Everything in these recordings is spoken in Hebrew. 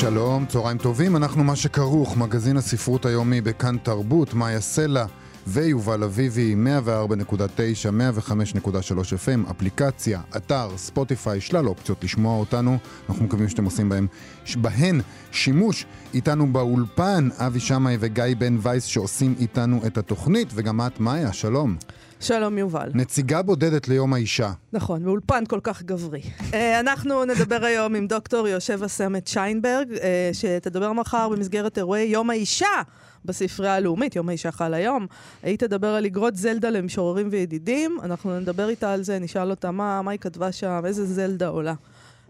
שלום, צהריים טובים, אנחנו מה שכרוך, מגזין הספרות היומי בכאן תרבות, מאיה סלע ויובל אביבי, 104.9, 105.3 FM, אפליקציה, אתר, ספוטיפיי, שלל אופציות לשמוע אותנו, אנחנו מקווים שאתם עושים בהם, בהן שימוש. איתנו באולפן, אבי שמאי וגיא בן וייס שעושים איתנו את התוכנית, וגם את, מאיה, שלום. שלום יובל. נציגה בודדת ליום האישה. נכון, באולפן כל כך גברי. אה, אנחנו נדבר היום עם דוקטור יושבה סמת שיינברג, אה, שתדבר מחר במסגרת אירועי יום האישה בספרייה הלאומית, יום האישה חל היום. היא תדבר על אגרות זלדה למשוררים וידידים, אנחנו נדבר איתה על זה, נשאל אותה מה, מה היא כתבה שם, איזה זלדה עולה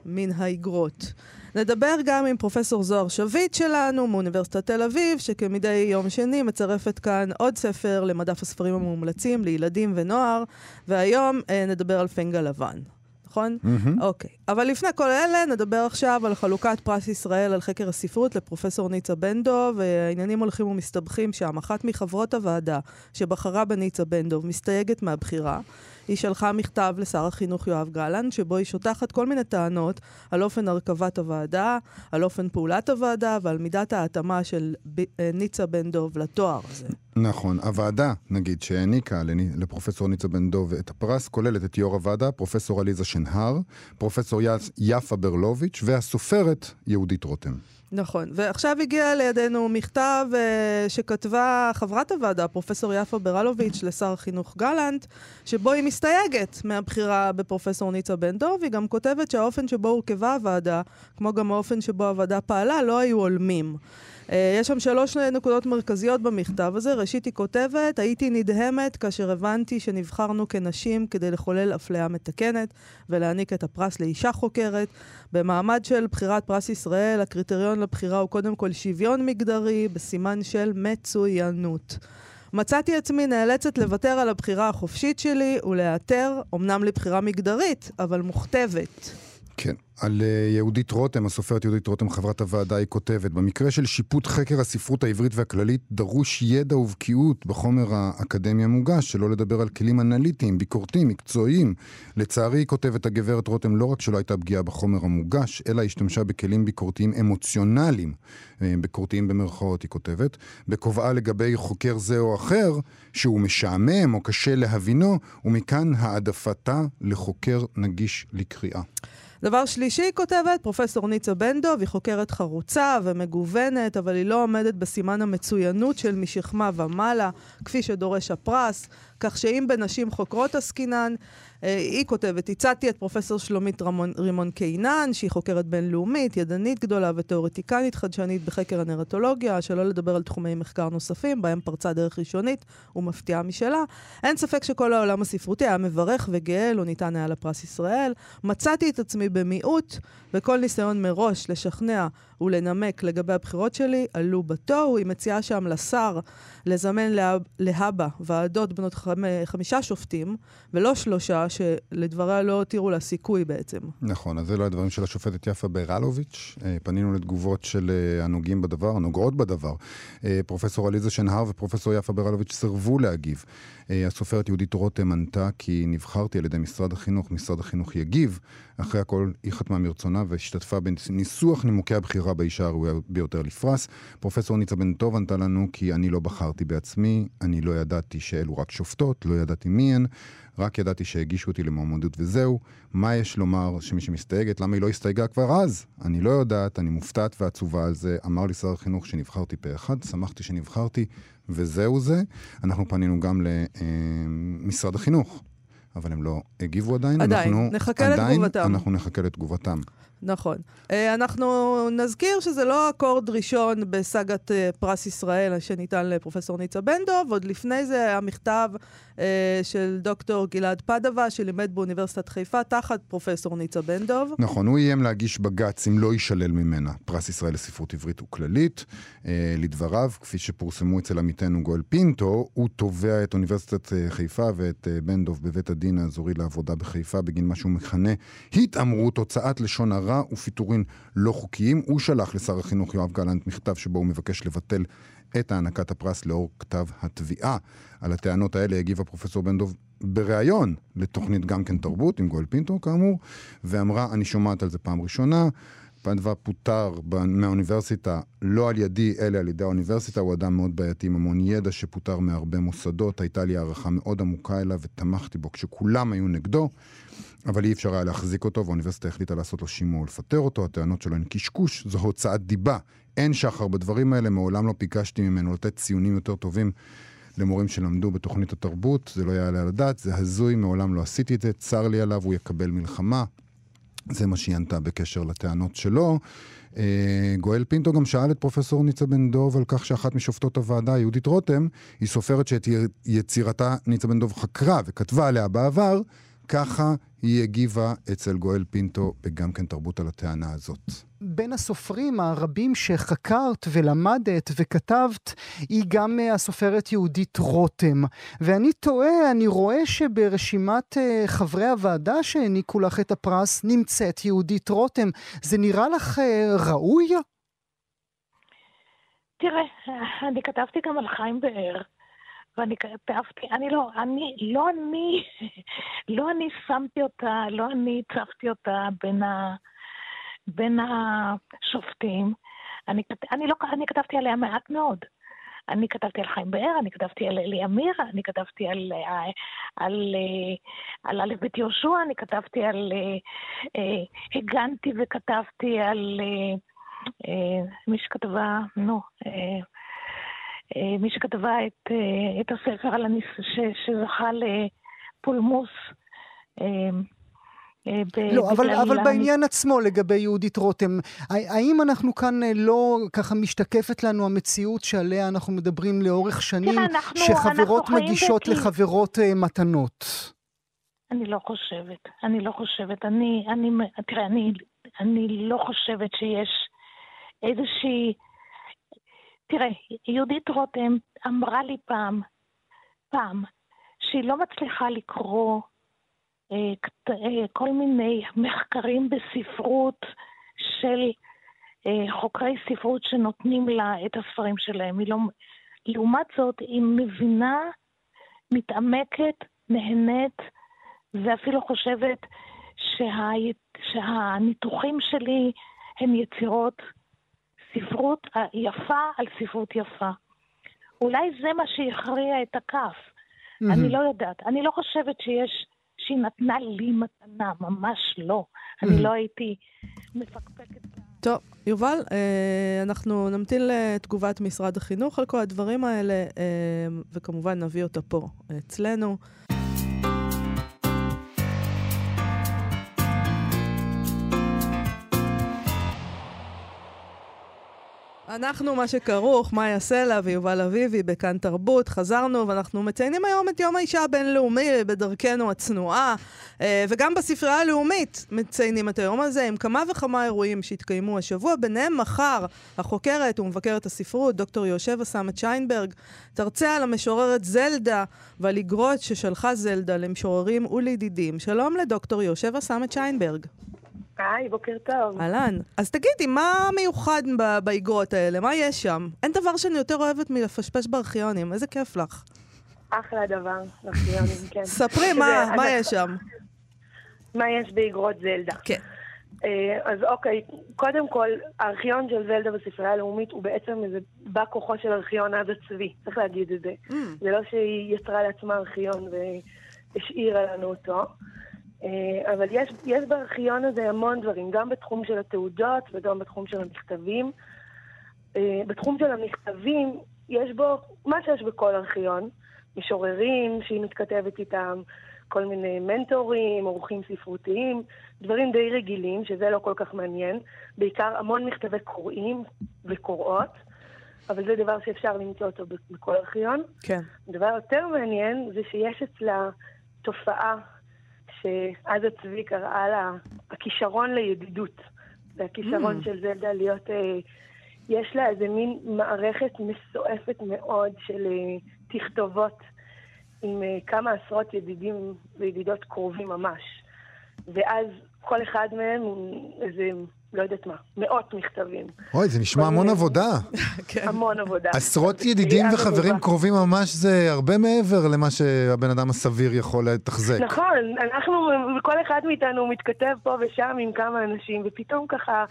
מן האגרות. נדבר גם עם פרופסור זוהר שביט שלנו מאוניברסיטת תל אביב, שכמדי יום שני מצרפת כאן עוד ספר למדף הספרים המומלצים לילדים ונוער, והיום אה, נדבר על פנגה לבן. נכון? Mm-hmm. אוקיי. אבל לפני כל אלה, נדבר עכשיו על חלוקת פרס ישראל על חקר הספרות לפרופסור ניצה בן דב, והעניינים הולכים ומסתבכים שם. אחת מחברות הוועדה שבחרה בניצה בן דב מסתייגת מהבחירה. היא שלחה מכתב לשר החינוך יואב גלנט, שבו היא שוטחת כל מיני טענות על אופן הרכבת הוועדה, על אופן פעולת הוועדה ועל מידת ההתאמה של ב... אה, ניצה בן דב לתואר הזה. נכון. הוועדה, נגיד, שהעניקה לפרופסור ניצה בן דב את הפרס, כוללת את יו"ר הוועדה, פרופסור עליזה שנהר, פרופסור יפה ברלוביץ' והסופרת יהודית רותם. נכון, ועכשיו הגיע לידינו מכתב uh, שכתבה חברת הוועדה, פרופסור יפה ברלוביץ', לשר החינוך גלנט, שבו היא מסתייגת מהבחירה בפרופסור ניצה בן דב, היא גם כותבת שהאופן שבו הורכבה הוועדה, כמו גם האופן שבו הוועדה פעלה, לא היו הולמים. אה, יש שם שלוש נקודות מרכזיות במכתב הזה. ראשית, היא כותבת, הייתי נדהמת כאשר הבנתי שנבחרנו כנשים כדי לחולל אפליה מתקנת ולהעניק את הפרס לאישה חוקרת. במעמד של בחירת פרס ישראל, הקריטריון לבחירה הוא קודם כל שוויון מגדרי בסימן של מצוינות. מצאתי עצמי נאלצת לוותר על הבחירה החופשית שלי ולהיעתר, אמנם לבחירה מגדרית, אבל מוכתבת. כן. על אה, יהודית רותם, הסופרת יהודית רותם, חברת הוועדה, היא כותבת, במקרה של שיפוט חקר הספרות העברית והכללית, דרוש ידע ובקיאות בחומר האקדמי המוגש, שלא לדבר על כלים אנליטיים, ביקורתיים, מקצועיים. לצערי, היא כותבת הגברת רותם, לא רק שלא הייתה פגיעה בחומר המוגש, אלא השתמשה בכלים ביקורתיים אמוציונליים, אה, ביקורתיים במרכאות, היא כותבת, בכובעה לגבי חוקר זה או אחר, שהוא משעמם או קשה להבינו, ומכאן העדפתה לחוקר נגיש לקריאה. דבר שלישי, היא כותבת, פרופסור ניצה בן דב, היא חוקרת חרוצה ומגוונת, אבל היא לא עומדת בסימן המצוינות של משכמה ומעלה, כפי שדורש הפרס, כך שאם בנשים חוקרות עסקינן, אה, היא כותבת, הצעתי את פרופסור שלומית רמון, רימון קינן, שהיא חוקרת בינלאומית, ידנית גדולה ותיאורטיקנית חדשנית בחקר הנרטולוגיה, שלא לדבר על תחומי מחקר נוספים, בהם פרצה דרך ראשונית ומפתיעה משלה. אין ספק שכל העולם הספרותי היה מברך וגאה, לא ניתן היה לפרס ישראל. מצאתי את עצמי במיעוט, וכל ניסיון מראש לשכנע ולנמק לגבי הבחירות שלי עלו בתוהו. היא מציעה שם לשר לזמן להבא ועדות בנות חמישה שופטים, ולא שלושה, שלדבריה לא הותירו לה סיכוי בעצם. נכון, אז זה לא הדברים של השופטת יפה ברלוביץ'. אה, פנינו לתגובות של אה, הנוגעים בדבר, הנוגעות בדבר. אה, פרופסור עליזה שנהר ופרופסור יפה ברלוביץ' סירבו להגיב. הסופרת יהודית רותם ענתה כי נבחרתי על ידי משרד החינוך, משרד החינוך יגיב. אחרי הכל, היא חתמה מרצונה והשתתפה בניסוח נימוקי הבחירה באישה הראויה ביותר לפרס. פרופסור ניצה בן טוב ענתה לנו כי אני לא בחרתי בעצמי, אני לא ידעתי שאלו רק שופטות, לא ידעתי מי הן. רק ידעתי שהגישו אותי למועמדות וזהו. מה יש לומר שמי שמסתייגת? למה היא לא הסתייגה כבר אז? אני לא יודעת, אני מופתעת ועצובה על זה. אמר לי שר החינוך שנבחרתי פה אחד, שמחתי שנבחרתי, וזהו זה. אנחנו פנינו גם למשרד החינוך, אבל הם לא הגיבו עדיין. עדיין, אנחנו, נחכה עדיין, לתגובתם. אנחנו נחכה לתגובתם. נכון. אה, אנחנו נזכיר שזה לא אקורד ראשון בסאגת אה, פרס ישראל שניתן לפרופסור ניצה בן דב, עוד לפני זה המכתב אה, של דוקטור גלעד פדווה, שלימד באוניברסיטת חיפה תחת פרופסור ניצה בן דב. נכון, הוא איים להגיש בג"ץ אם לא יישלל ממנה פרס ישראל לספרות עברית וכללית. לדבריו, כפי שפורסמו אצל עמיתנו גואל פינטו, הוא תובע את אוניברסיטת חיפה ואת בן דב בבית הדין האזורי לעבודה בחיפה בגין מה שהוא מכנה התעמרות, הוצאת לשון הרע. הדרה ופיטורין לא חוקיים. הוא שלח לשר החינוך יואב גלנט מכתב שבו הוא מבקש לבטל את הענקת הפרס לאור כתב התביעה. על הטענות האלה הגיבה פרופסור בן דב בריאיון לתוכנית גם כן תרבות עם גואל פינטו כאמור, ואמרה, אני שומעת על זה פעם ראשונה. פנדווה פוטר מהאוניברסיטה, לא על ידי, אלא על ידי האוניברסיטה. הוא אדם מאוד בעייתי עם המון ידע שפוטר מהרבה מוסדות. הייתה לי הערכה מאוד עמוקה אליו ותמכתי בו כשכולם היו נגדו. אבל אי אפשר היה להחזיק אותו, והאוניברסיטה החליטה לעשות לו שימוע ולפטר אותו. הטענות שלו הן קשקוש, זו הוצאת דיבה. אין שחר בדברים האלה, מעולם לא ביקשתי ממנו לתת ציונים יותר טובים למורים שלמדו בתוכנית התרבות, זה לא יעלה על הדעת, זה הזוי, מעולם לא עשיתי את זה, צר לי עליו, הוא יקבל מלחמה. זה מה שהיא ענתה בקשר לטענות שלו. אה, גואל פינטו גם שאל את פרופסור ניצה בן דוב על כך שאחת משופטות הוועדה, יהודית רותם, היא סופרת שאת יצירתה ניצה בן דוב חקרה וכתבה עליה בעבר, ככה היא הגיבה אצל גואל פינטו בגם כן תרבות על הטענה הזאת. בין הסופרים הרבים שחקרת ולמדת וכתבת, היא גם הסופרת יהודית רותם. ואני תוהה, אני רואה שברשימת אה, חברי הוועדה שהעניקו לך את הפרס נמצאת יהודית רותם. זה נראה לך אה, ראוי? תראה, אני כתבתי גם על חיים באר. ואני כתבתי, אני לא, אני, לא אני, לא אני שמתי אותה, לא אני הצבתי אותה בין, ה, בין השופטים. אני, אני, לא, אני כתבתי עליה מעט מאוד. אני כתבתי על חיים באר, אני כתבתי על אלי אמיר, אני כתבתי על, על, על א' בית יהושע, אני כתבתי על... אה, הגנתי וכתבתי על אה, מי שכתבה, נו, אה, מי שכתבה את, אה, את הספר על הניס... ש... שזכה לפולמוס. אה, לא, אבל, אבל בעניין עצמו לגבי יהודית רותם, האם אנחנו כאן לא, ככה משתקפת לנו המציאות שעליה אנחנו מדברים לאורך שנים, תראה, אנחנו, שחברות אנחנו מגישות בכי... לחברות מתנות? אני לא חושבת, אני לא חושבת. אני, אני, תראה, אני, אני לא חושבת שיש איזושהי... תראה, יהודית רותם אמרה לי פעם, פעם, שהיא לא מצליחה לקרוא אה, אה, כל מיני מחקרים בספרות של אה, חוקרי ספרות שנותנים לה את הספרים שלהם. היא לא... לעומת זאת, היא מבינה, מתעמקת, נהנית, ואפילו חושבת שה... שהניתוחים שלי הם יצירות ספרות יפה על ספרות יפה. אולי זה מה שהכריע את הכף. Mm-hmm. אני לא יודעת. אני לא חושבת שיש, שהיא נתנה לי מתנה, ממש לא. Mm-hmm. אני לא הייתי מפקפקת. טוב, יובל, אה, אנחנו נמתין לתגובת משרד החינוך על כל הדברים האלה, אה, וכמובן נביא אותה פה אצלנו. אנחנו, מה שכרוך, מאיה סלע ויובל אביבי בכאן תרבות, חזרנו ואנחנו מציינים היום את יום האישה הבינלאומי בדרכנו הצנועה, אה, וגם בספרייה הלאומית מציינים את היום הזה עם כמה וכמה אירועים שהתקיימו השבוע, ביניהם מחר החוקרת ומבקרת הספרות, דוקטור יושבה סמת שיינברג, תרצה על המשוררת זלדה ועל איגרות ששלחה זלדה למשוררים ולידידים. שלום לדוקטור יושבה סמת שיינברג. היי, בוקר טוב. אהלן. אז תגידי, מה מיוחד באגרות האלה? מה יש שם? אין דבר שאני יותר אוהבת מלפשפש בארכיונים, איזה כיף לך. אחלה דבר, ארכיונים, כן. ספרי, מה, מה יש שם? מה יש באגרות זלדה? כן. אה, אז אוקיי, קודם כל, הארכיון של זלדה בספרייה הלאומית הוא בעצם איזה בא כוחו של ארכיון עד הצבי, צריך להגיד את זה. Mm. זה לא שהיא יצרה לעצמה ארכיון והשאירה לנו אותו. אה, אבל יש, יש בארכיון הזה המון דברים, גם בתחום של התעודות וגם בתחום של המכתבים. אה, בתחום של המכתבים, יש בו מה שיש בכל ארכיון, משוררים שהיא מתכתבת איתם, כל מיני מנטורים, אורחים ספרותיים, דברים די רגילים, שזה לא כל כך מעניין. בעיקר המון מכתבי קוראים וקוראות, אבל זה דבר שאפשר למצוא אותו בכל ארכיון. כן. הדבר יותר מעניין זה שיש אצלה תופעה שעזה צבי קראה לה הכישרון לידידות. זה הכישרון mm. של זלדה להיות... אה, יש לה איזה מין מערכת מסועפת מאוד של אה, תכתובות עם אה, כמה עשרות ידידים וידידות קרובים ממש. ואז כל אחד מהם הוא איזה לא יודעת מה, מאות מכתבים. אוי, זה נשמע המון עבודה. המון עבודה. עשרות ידידים וחברים קרובים ממש זה הרבה מעבר למה שהבן אדם הסביר יכול לתחזק. נכון, אנחנו, כל אחד מאיתנו מתכתב פה ושם עם כמה אנשים, ופתאום ככה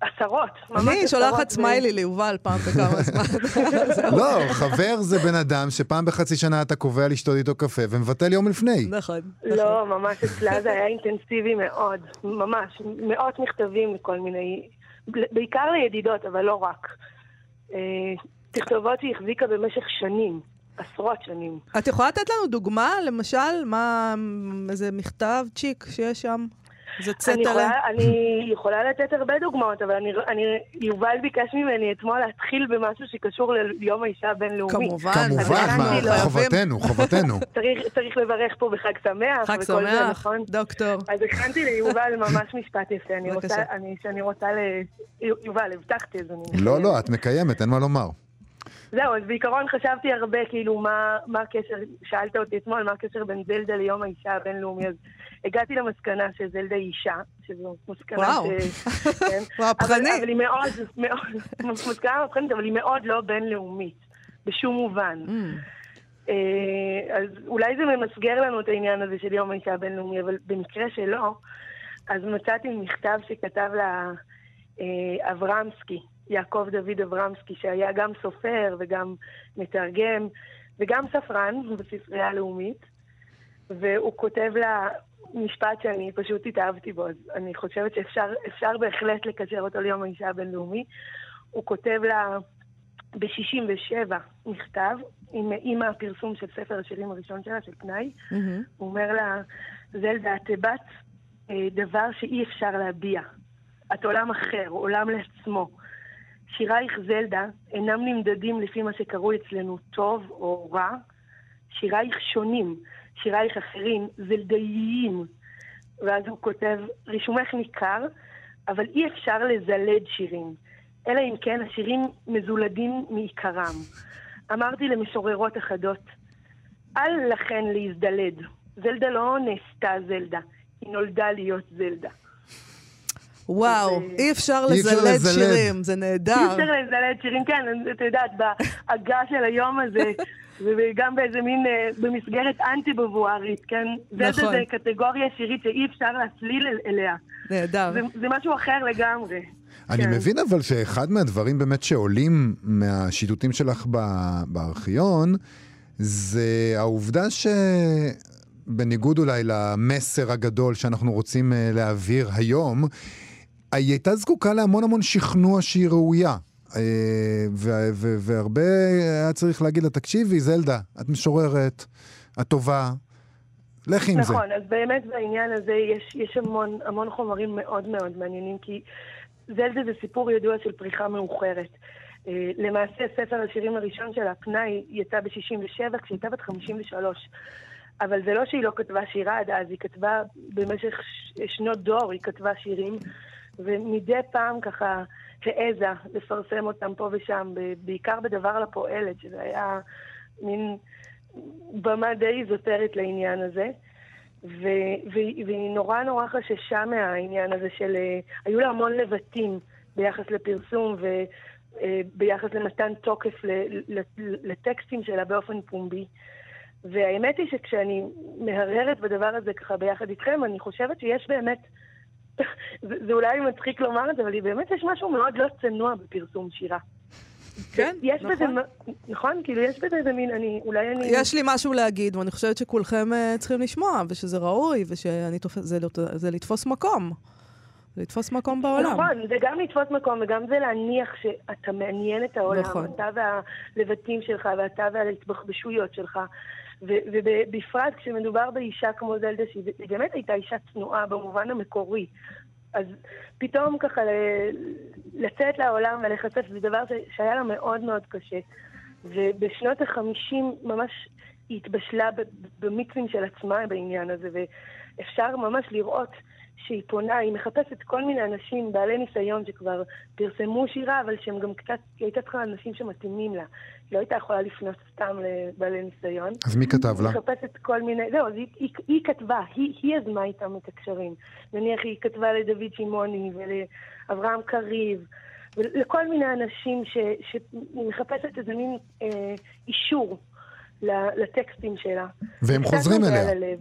עשרות, ממש עשרות. אני שולחת סמיילי ליובל פעם בכמה זמן. לא, חבר זה בן אדם שפעם בחצי שנה אתה קובע לשתות איתו קפה ומבטל יום לפני. נכון. לא, ממש אצלה זה היה אינטנסיבי מאוד, ממש. מאות מכתבים מכל מיני, בעיקר לידידות, אבל לא רק. אה, תכתובות שהיא החזיקה במשך שנים. עשרות שנים. את יכולה לתת לנו דוגמה, למשל, מה, איזה מכתב צ'יק שיש שם? זה צטלה. אני יכולה, אני יכולה לתת הרבה דוגמאות, אבל אני, אני, יובל ביקש ממני אתמול להתחיל במשהו שקשור ליום האישה הבינלאומי. כמובן. כמובן, מה, לא, חובתנו, חובתנו. צריך, צריך לברך פה בחג שמח. חג שמח, זה, נכון? דוקטור. אז הכנתי ליובל ממש משפט יפה. אני רוצה, אני, שאני רוצה ל... יובל, הבטחתי, אז אני... לא, לא, את מקיימת, אין מה לומר. זהו, אז בעיקרון חשבתי הרבה, כאילו, מה, מה הקשר, שאלת אותי אתמול, מה הקשר בין זלדה ליום האישה הבינלאומי, אז הגעתי למסקנה שזלדה היא אישה, שזו מסקנה וואו. כן, מהפכני. אבל, אבל היא מאוד, מאוד, מסקנה מהפכנית, אבל היא מאוד לא בינלאומית, בשום מובן. Mm. אה, אז אולי זה ממסגר לנו את העניין הזה של יום האישה הבינלאומי, אבל במקרה שלא, אז מצאתי מכתב שכתב לה אה, אברמסקי, יעקב דוד אברמסקי, שהיה גם סופר וגם מתרגם וגם ספרן בספרייה הלאומית, והוא כותב לה משפט שאני פשוט התאהבתי בו, אז אני חושבת שאפשר בהחלט לקשר אותו ליום האישה הבינלאומי. הוא כותב לה ב-67 מכתב, עם, עם הפרסום של ספר השירים הראשון שלה, של פנאי. Mm-hmm. הוא אומר לה, זלדה, את בת אה, דבר שאי אפשר להביע. את עולם אחר, עולם לעצמו. שירייך זלדה אינם נמדדים לפי מה שקרוי אצלנו טוב או רע, שירייך שונים, שירייך אחרים, זלדאיים. ואז הוא כותב, רישומך ניכר, אבל אי אפשר לזלד שירים, אלא אם כן השירים מזולדים מעיקרם. אמרתי למשוררות אחדות, אל לכן להזדלד. זלדה לא נעשתה זלדה, היא נולדה להיות זלדה. וואו, אי אפשר לזלד שירים, זה נהדר. אי אפשר לזלד שירים, כן, את יודעת, בעגה של היום הזה, וגם באיזה מין, אה, במסגרת אנטי-בבוארית, כן? נכון. זה קטגוריה שירית שאי אפשר להצליל אליה. נהדר. זה, זה משהו אחר לגמרי. אני כן. מבין אבל שאחד מהדברים באמת שעולים מהשיטוטים שלך בארכיון, זה העובדה ש... בניגוד אולי למסר הגדול שאנחנו רוצים אה, להעביר היום, היא הייתה זקוקה להמון המון שכנוע שהיא ראויה. אה, והרבה היה צריך להגיד לה, תקשיבי, זלדה, את משוררת, את טובה, לכי עם זה. נכון, אז באמת בעניין הזה יש, יש המון, המון חומרים מאוד מאוד מעניינים, כי זלדה זה סיפור ידוע של פריחה מאוחרת. אה, למעשה, ספר השירים הראשון שלה, פנאי, יצא ב-67, כשהייתה בת 53. אבל זה לא שהיא לא כתבה שירה עד אז, היא כתבה במשך שנות דור, היא כתבה שירים, ומדי פעם ככה העזה לפרסם אותם פה ושם, בעיקר בדבר לפועלת, שזה היה מין במה די איזוטרית לעניין הזה. ו- והיא נורא נורא חששה מהעניין הזה של... אה, היו לה המון לבטים ביחס לפרסום וביחס אה, למתן תוקף לטקסטים שלה באופן פומבי. והאמת היא שכשאני מהרהרת בדבר הזה ככה ביחד איתכם, אני חושבת שיש באמת זה, זה אולי מצחיק לומר את זה, אבל באמת יש משהו מאוד לא צנוע בפרסום שירה. כן, יש נכון. בזה, נכון? כאילו, יש בזה איזה מין, אני, אולי אני... יש לי משהו להגיד, ואני חושבת שכולכם uh, צריכים לשמוע, ושזה ראוי, ושזה תופ... זה, זה לתפוס מקום. לתפוס מקום בעולם. נכון, זה גם לתפוס מקום, וגם זה להניח שאתה מעניין את העולם. נכון. אתה והלבטים שלך, ואתה וההתבחבשויות שלך. ובפרט כשמדובר באישה כמו זלדה, שהיא באמת הייתה אישה צנועה במובן המקורי. אז פתאום ככה לצאת לעולם ולחשף זה דבר שהיה לה מאוד מאוד קשה. ובשנות החמישים ממש היא התבשלה במיצים של עצמה בעניין הזה, ואפשר ממש לראות שהיא פונה, היא מחפשת כל מיני אנשים בעלי ניסיון שכבר פרסמו שירה, אבל שהם גם קצת, היא הייתה צריכה אנשים שמתאימים לה. היא לא הייתה יכולה לפנות סתם לבעלי ניסיון. אז מי כתב לה? היא מחפשת כל מיני, זהו, אז היא, היא, היא כתבה, היא, היא יזמה איתם את הקשרים. נניח היא כתבה לדוד שמעוני ולאברהם קריב. ולכל מיני אנשים שהיא מחפשת איזה מין אה, אישור לטקסטים שלה. והם חוזרים אליה.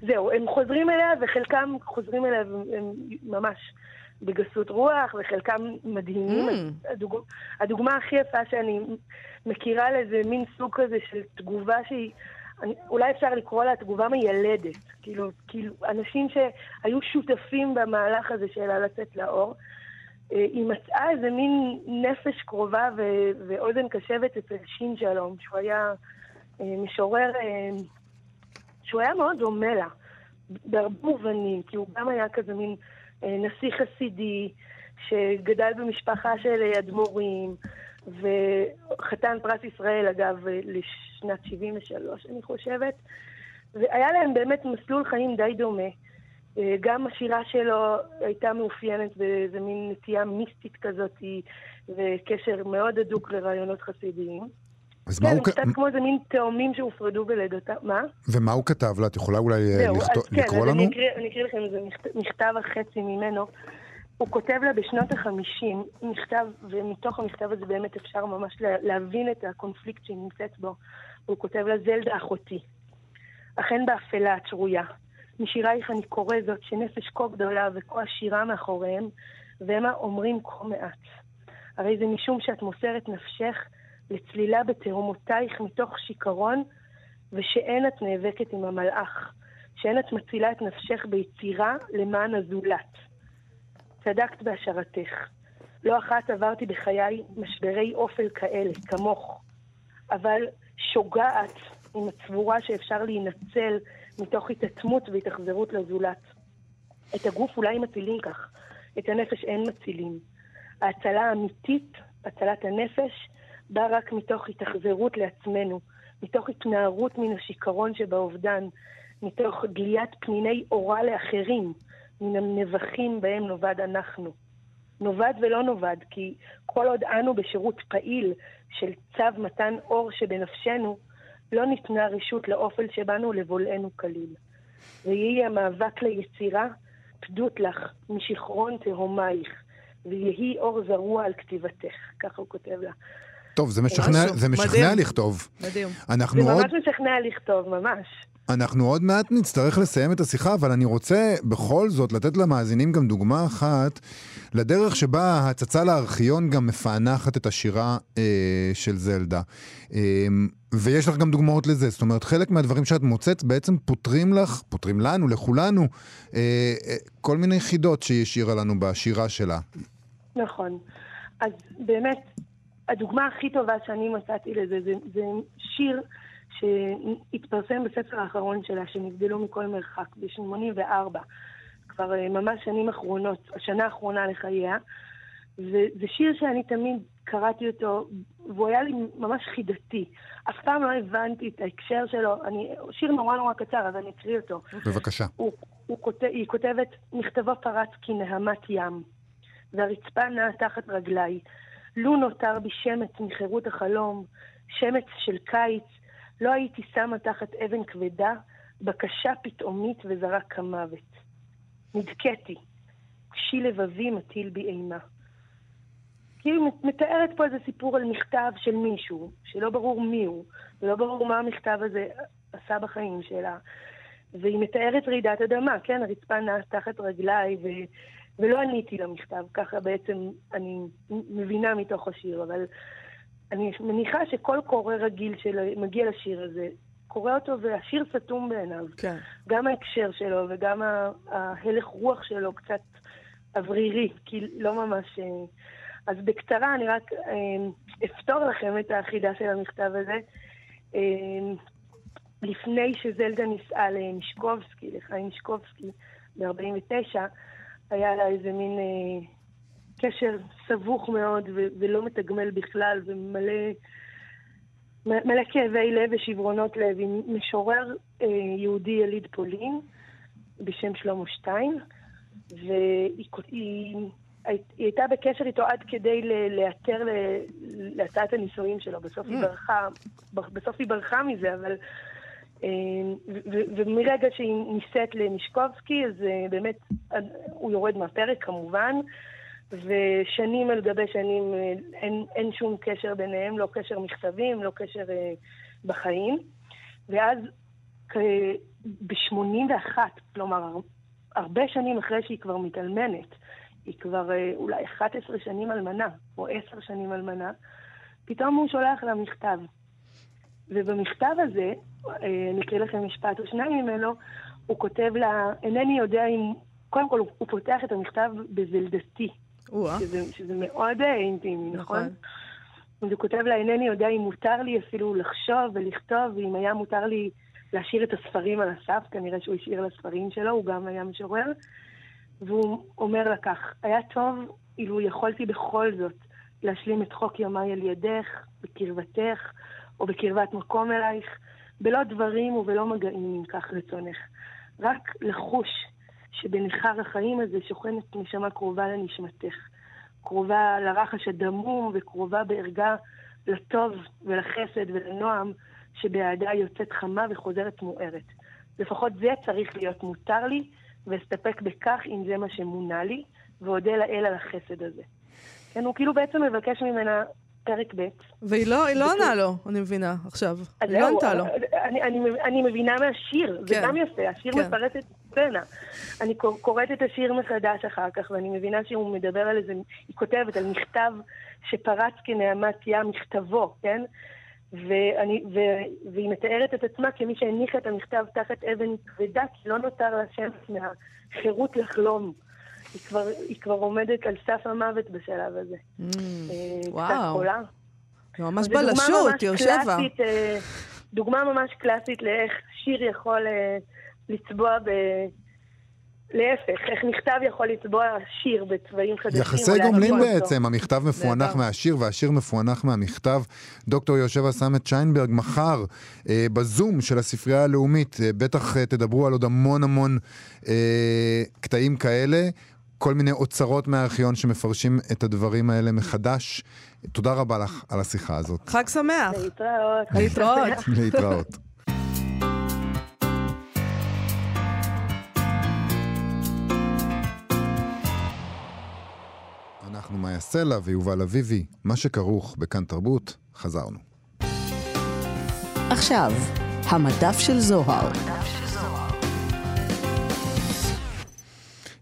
זהו, הם חוזרים אליה, וחלקם חוזרים אליה הם ממש בגסות רוח, וחלקם מדהימים. Mm. הדוג... הדוגמה הכי יפה שאני מכירה לזה מין סוג כזה של תגובה שהיא... אני, אולי אפשר לקרוא לה תגובה מיילדת. כאילו, כאילו, אנשים שהיו שותפים במהלך הזה שלה לצאת לאור. אה, היא מצאה איזה מין נפש קרובה ו- ואוזן קשבת אצל שין שלום, שהוא היה אה, משורר אה, שהוא היה מאוד דומה לה, בהרבה מובנים, כי הוא גם היה כזה מין אה, נשיא חסידי, שגדל במשפחה של אדמו"רים, וחתן פרס ישראל, אגב, לשנת 73, אני חושבת. והיה להם באמת מסלול חיים די דומה. אה, גם השירה שלו הייתה מאופיינת באיזה מין נטייה מיסטית כזאת, וקשר מאוד הדוק לרעיונות חסידיים. אז כן, מה הוא... כן, קצת כמו איזה מין תאומים שהופרדו בלידתם. מה? ומה הוא כתב לה? את יכולה אולי אה, לכתוב, כן, לקרוא לנו? אני אקריא, אני אקריא לכם איזה מכת, מכתב החצי ממנו. הוא כותב לה בשנות החמישים מכתב, ומתוך המכתב הזה באמת אפשר ממש לה, להבין את הקונפליקט שהיא נמצאת בו. הוא כותב לה, זלדה אחותי, אכן באפלה את שרויה. משירייך אני קורא זאת שנפש כה גדולה וכה עשירה מאחוריהם, והמה אומרים כה מעט. הרי זה משום שאת מוסרת נפשך לצלילה בתהומותייך מתוך שיכרון, ושאין את נאבקת עם המלאך, שאין את מצילה את נפשך ביצירה למען הזולת. צדקת בהשערתך. לא אחת עברתי בחיי משברי אופל כאלה, כמוך, אבל שוגעת עם הצבורה שאפשר להינצל מתוך התעצמות והתאכזרות לזולת. את הגוף אולי מצילים כך, את הנפש אין מצילים. ההצלה האמיתית, הצלת הנפש, באה רק מתוך התאכזרות לעצמנו, מתוך התנערות מן השיכרון שבאובדן, מתוך גליית פניני אורה לאחרים, מן הנבחים בהם נאבד אנחנו. נאבד ולא נאבד, כי כל עוד אנו בשירות פעיל של צו מתן אור שבנפשנו, לא ניתנה רשות לאופל שבנו לבולענו כליל. ויהי המאבק ליצירה, פדות לך משכרון תהומייך, ויהי אור זרוע על כתיבתך. ככה הוא כותב לה. טוב, זה משכנע. זה משכנע מדהים. לכתוב. מדהים. אנחנו זה עוד, ממש משכנע לכתוב, ממש. אנחנו עוד מעט נצטרך לסיים את השיחה, אבל אני רוצה בכל זאת לתת למאזינים גם דוגמה אחת לדרך שבה ההצצה לארכיון גם מפענחת את השירה אה, של זלדה. אה, ויש לך גם דוגמאות לזה, זאת אומרת, חלק מהדברים שאת מוצאת בעצם פותרים לך, פותרים לנו, לכולנו, אה, אה, כל מיני חידות שהיא השאירה לנו בשירה שלה. נכון. אז באמת, הדוגמה הכי טובה שאני מצאתי לזה זה, זה שיר שהתפרסם בספר האחרון שלה, שנבדלו מכל מרחק, ב-84, כבר אה, ממש שנים אחרונות, השנה האחרונה לחייה. וזה שיר שאני תמיד קראתי אותו, והוא היה לי ממש חידתי. אף פעם לא הבנתי את ההקשר שלו. אני, שיר נורא נורא קצר, אז אני אקריא אותו. בבקשה. הוא, הוא כותב, היא כותבת, מכתבו פרץ כנהמת ים, והרצפה נעה תחת רגליי. לו נותר בי שמץ מחירות החלום, שמץ של קיץ, לא הייתי שמה תחת אבן כבדה, בקשה פתאומית וזרק כמוות. נדכאתי, קשי לבבי מטיל בי אימה. כאילו מתארת פה איזה סיפור על מכתב של מישהו, שלא ברור מי הוא, ולא ברור מה המכתב הזה עשה בחיים שלה. והיא מתארת רעידת אדמה, כן, הרצפה נעה תחת רגליי, ו... ולא עניתי למכתב, ככה בעצם אני מבינה מתוך השיר, אבל אני מניחה שכל קורא רגיל שמגיע לשיר הזה, קורא אותו והשיר סתום בעיניו. כן. גם ההקשר שלו וגם ההלך רוח שלו קצת אוורירי, כי לא ממש... אז בקצרה אני רק אפתור לכם את החידה של המכתב הזה. לפני שזלדה נישאה למישקובסקי, לחיים מישקובסקי, ב-49, היה לה איזה מין אה, קשר סבוך מאוד ו- ולא מתגמל בכלל, ומלא מלא כאבי לב ושברונות לב, עם משורר אה, יהודי יליד פולין בשם שלמה שטיין, והיא היא, היא הייתה בקשר איתו עד כדי להיעתר להצעת הנישואים שלו. בסוף היא mm. ברחה, בסוף היא ברחה מזה, אבל ומרגע שהיא נישאת למישקובסקי, אז אה, באמת הוא יורד מהפרק כמובן, ושנים על גבי שנים אה, אין, אין שום קשר ביניהם, לא קשר מכתבים, לא קשר אה, בחיים. ואז ב-81, כלומר הרבה שנים אחרי שהיא כבר מתאלמנת, היא כבר אולי 11 שנים אלמנה, או 10 שנים אלמנה, פתאום הוא שולח לה מכתב. ובמכתב הזה, אה, אני אקריא לכם משפט או שניים ממנו, הוא כותב לה, אינני יודע אם, קודם כל הוא פותח את המכתב בזלדתי, שזה, שזה מאוד אה, אינטימי, נכון? נכון? אז הוא כותב לה, אינני יודע אם מותר לי אפילו לחשוב ולכתוב, ואם היה מותר לי להשאיר את הספרים על הסף, כנראה שהוא השאיר לספרים שלו, הוא גם היה משורר. והוא אומר לה כך, היה טוב אילו יכולתי בכל זאת להשלים את חוק ימיי על ידך, בקרבתך, או בקרבת מקום אלייך, בלא דברים ובלא מגעים, אם כך רצונך. רק לחוש שבניכר החיים הזה שוכנת נשמה קרובה לנשמתך. קרובה לרחש הדמום וקרובה בערגה לטוב ולחסד ולנועם שבעדה יוצאת חמה וחוזרת מוארת. לפחות זה צריך להיות מותר לי, ואסתפק בכך אם זה מה שמונה לי, ואודה לאל על החסד הזה. כן, הוא כאילו בעצם מבקש ממנה פרק ב'. והיא לא, לא עונה לו, אני מבינה, עכשיו. היא לא ענתה לו. אני, אני, אני מבינה מהשיר, כן. זה גם יפה, השיר כן. מפרט את סצנה. אני קוראת את השיר מחדש אחר כך, ואני מבינה שהוא מדבר על איזה, היא כותבת על מכתב שפרץ כנעמת ים, מכתבו, כן? ואני, ו, והיא מתארת את עצמה כמי שהניחה את המכתב תחת אבן כבדה, כי לא נותר לה שמץ מהחירות לחלום. היא כבר, היא כבר עומדת על סף המוות בשלב הזה. Mm, אה, וואו. קצת חולה. ממש בלשות, יושבה. אה, דוגמה ממש קלאסית לאיך שיר יכול אה, לצבוע ב... להפך, איך מכתב יכול לצבוע שיר בצבעים חדשים. יחסי גומלין בעצם, המכתב מפוענח מהשיר והשיר מפוענח מהמכתב. דוקטור יושבה סמט שיינברג, מחר אה, בזום של הספרייה הלאומית, אה, בטח אה, תדברו על עוד המון המון אה, קטעים כאלה. כל מיני אוצרות מהארכיון שמפרשים את הדברים האלה מחדש. תודה רבה לך על השיחה הזאת. חג שמח. להתראות. להתראות. להתראות. אנחנו מאיה סלע ויובל אביבי, מה שכרוך בכאן תרבות, חזרנו. עכשיו, המדף של זוהר.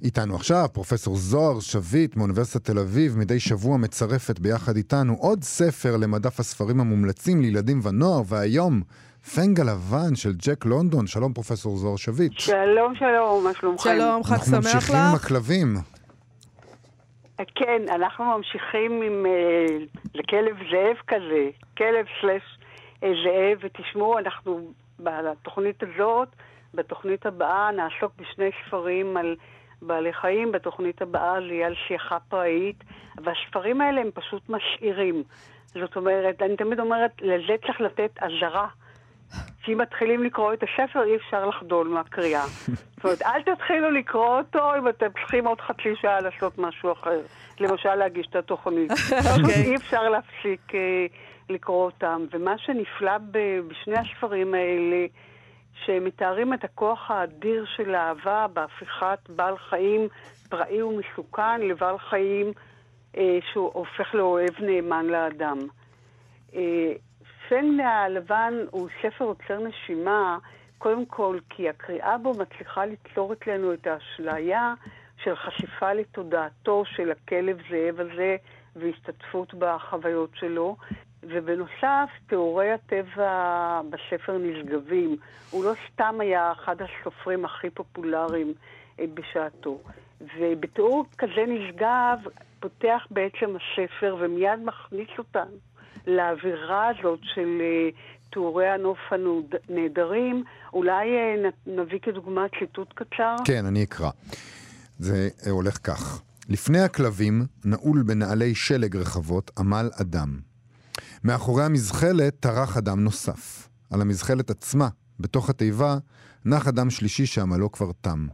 איתנו עכשיו פרופסור זוהר שביט מאוניברסיטת תל אביב, מדי שבוע מצרפת ביחד איתנו עוד ספר למדף הספרים המומלצים לילדים ונוער, והיום פנג הלבן של ג'ק לונדון. שלום פרופסור זוהר שביט. שלום, שלום, מה שלומכם? שלום, חג שמח לך. אנחנו ממשיכים עם הכלבים. כן, אנחנו ממשיכים עם uh, לכלב זאב כזה, כלב סלש uh, זאב, ותשמעו, אנחנו בתוכנית הזאת, בתוכנית הבאה, נעסוק בשני ספרים על... בעלי חיים, בתוכנית הבאה זה יהיה על שיחה פראית, והספרים האלה הם פשוט משאירים. זאת אומרת, אני תמיד אומרת, לזה צריך לתת אזהרה. שאם מתחילים לקרוא את הספר, אי אפשר לחדול מהקריאה. זאת אומרת, אל תתחילו לקרוא אותו אם אתם צריכים עוד חצי שעה לעשות משהו אחר. למשל, להגיש את התוכנית. אוקיי. אי אפשר להפסיק uh, לקרוא אותם. ומה שנפלא בשני הספרים האלה, שמתארים את הכוח האדיר של האהבה בהפיכת בעל חיים פראי ומסוכן לבעל חיים אה, שהוא הופך לאוהב נאמן לאדם. אה, פן הלבן הוא ספר עוצר נשימה, קודם כל כי הקריאה בו מצליחה ליצור אצלנו את האשליה של חשיפה לתודעתו של הכלב זאב הזה והשתתפות בחוויות שלו, ובנוסף, תיאורי הטבע בספר נשגבים. הוא לא סתם היה אחד הסופרים הכי פופולריים אה, בשעתו. ובתיאור כזה נשגב פותח בעצם הספר ומיד מכניס אותנו לאווירה הזאת של uh, תיאורי הנוף הנהדרים. אולי uh, נביא כדוגמה ציטוט קצר? כן, אני אקרא. זה הולך כך: לפני הכלבים, נעול בנעלי שלג רחבות, עמל אדם. מאחורי המזחלת טרח אדם נוסף. על המזחלת עצמה, בתוך התיבה, נח אדם שלישי שעמלו כבר תם.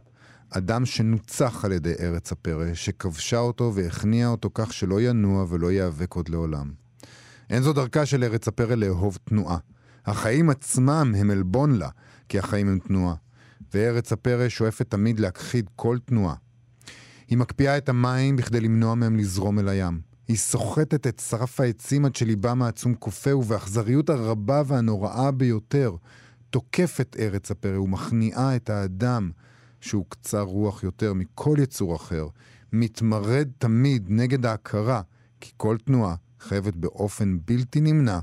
אדם שנוצח על ידי ארץ הפרא, שכבשה אותו והכניעה אותו כך שלא ינוע ולא ייאבק עוד לעולם. אין זו דרכה של ארץ הפרא לאהוב תנועה. החיים עצמם הם עלבון לה, כי החיים הם תנועה. וארץ הפרא שואפת תמיד להכחיד כל תנועה. היא מקפיאה את המים בכדי למנוע מהם לזרום אל הים. היא סוחטת את שרף העצים עד שליבם העצום כופה, ובאכזריות הרבה והנוראה ביותר, תוקפת ארץ הפרא ומכניעה את האדם, שהוא קצר רוח יותר מכל יצור אחר, מתמרד תמיד נגד ההכרה, כי כל תנועה חייבת באופן בלתי נמנע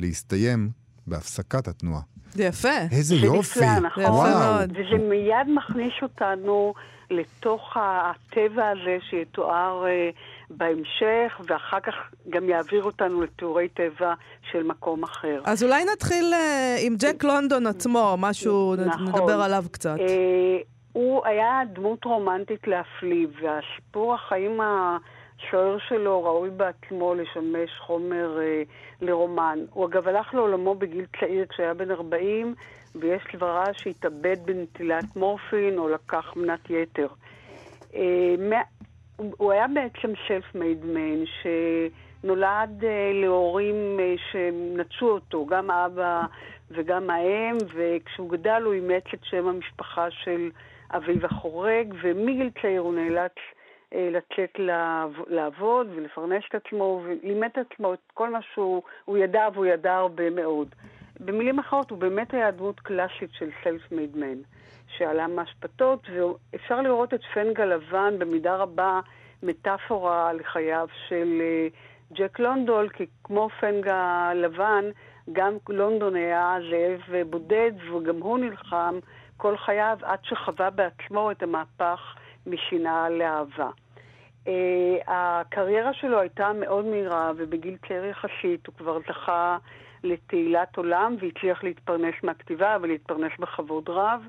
להסתיים בהפסקת התנועה. זה יפה. איזה זה יופי. נפלא, נכון? מאוד. וזה מיד מכניס אותנו לתוך הטבע הזה שיתואר אה, בהמשך, ואחר כך גם יעביר אותנו לתיאורי טבע של מקום אחר. אז אולי נתחיל אה, עם ג'ק לונדון עצמו, משהו, נכון. נדבר עליו קצת. אה, הוא היה דמות רומנטית להפליא, והסיפור החיים השוער שלו ראוי בעצמו לשמש חומר אה, לרומן. הוא אגב הלך לעולמו בגיל צעיר כשהיה בן 40, ויש סברה שהתאבד בנטילת מורפין או לקח מנת יתר. אה, הוא הוא היה בעצם סלף מייד מן, שנולד אה, להורים אה, שנטשו אותו, גם האבא וגם האם, וכשהוא גדל הוא אימץ את שם המשפחה של אביו החורג, ומגיל צעיר הוא נאלץ אה, לצאת לעב- לעבוד ולפרנס את עצמו, ולימד את עצמו את כל מה שהוא הוא ידע, והוא ידע הרבה מאוד. במילים אחרות, הוא באמת היה דמות קלאסית של סלף מייד מן. שעלה מהשפתות, ואפשר לראות את פנגה לבן במידה רבה מטאפורה לחייו של אה, ג'ק לונדול, כי כמו פנגה לבן, גם לונדון היה זאב בודד, וגם הוא נלחם כל חייו עד שחווה בעצמו את המהפך משנאה לאהבה. Uh, הקריירה שלו הייתה מאוד מהירה, ובגיל צעיר יחסית הוא כבר זכה לתהילת עולם והצליח להתפרנס מהכתיבה ולהתפרנס בכבוד רב.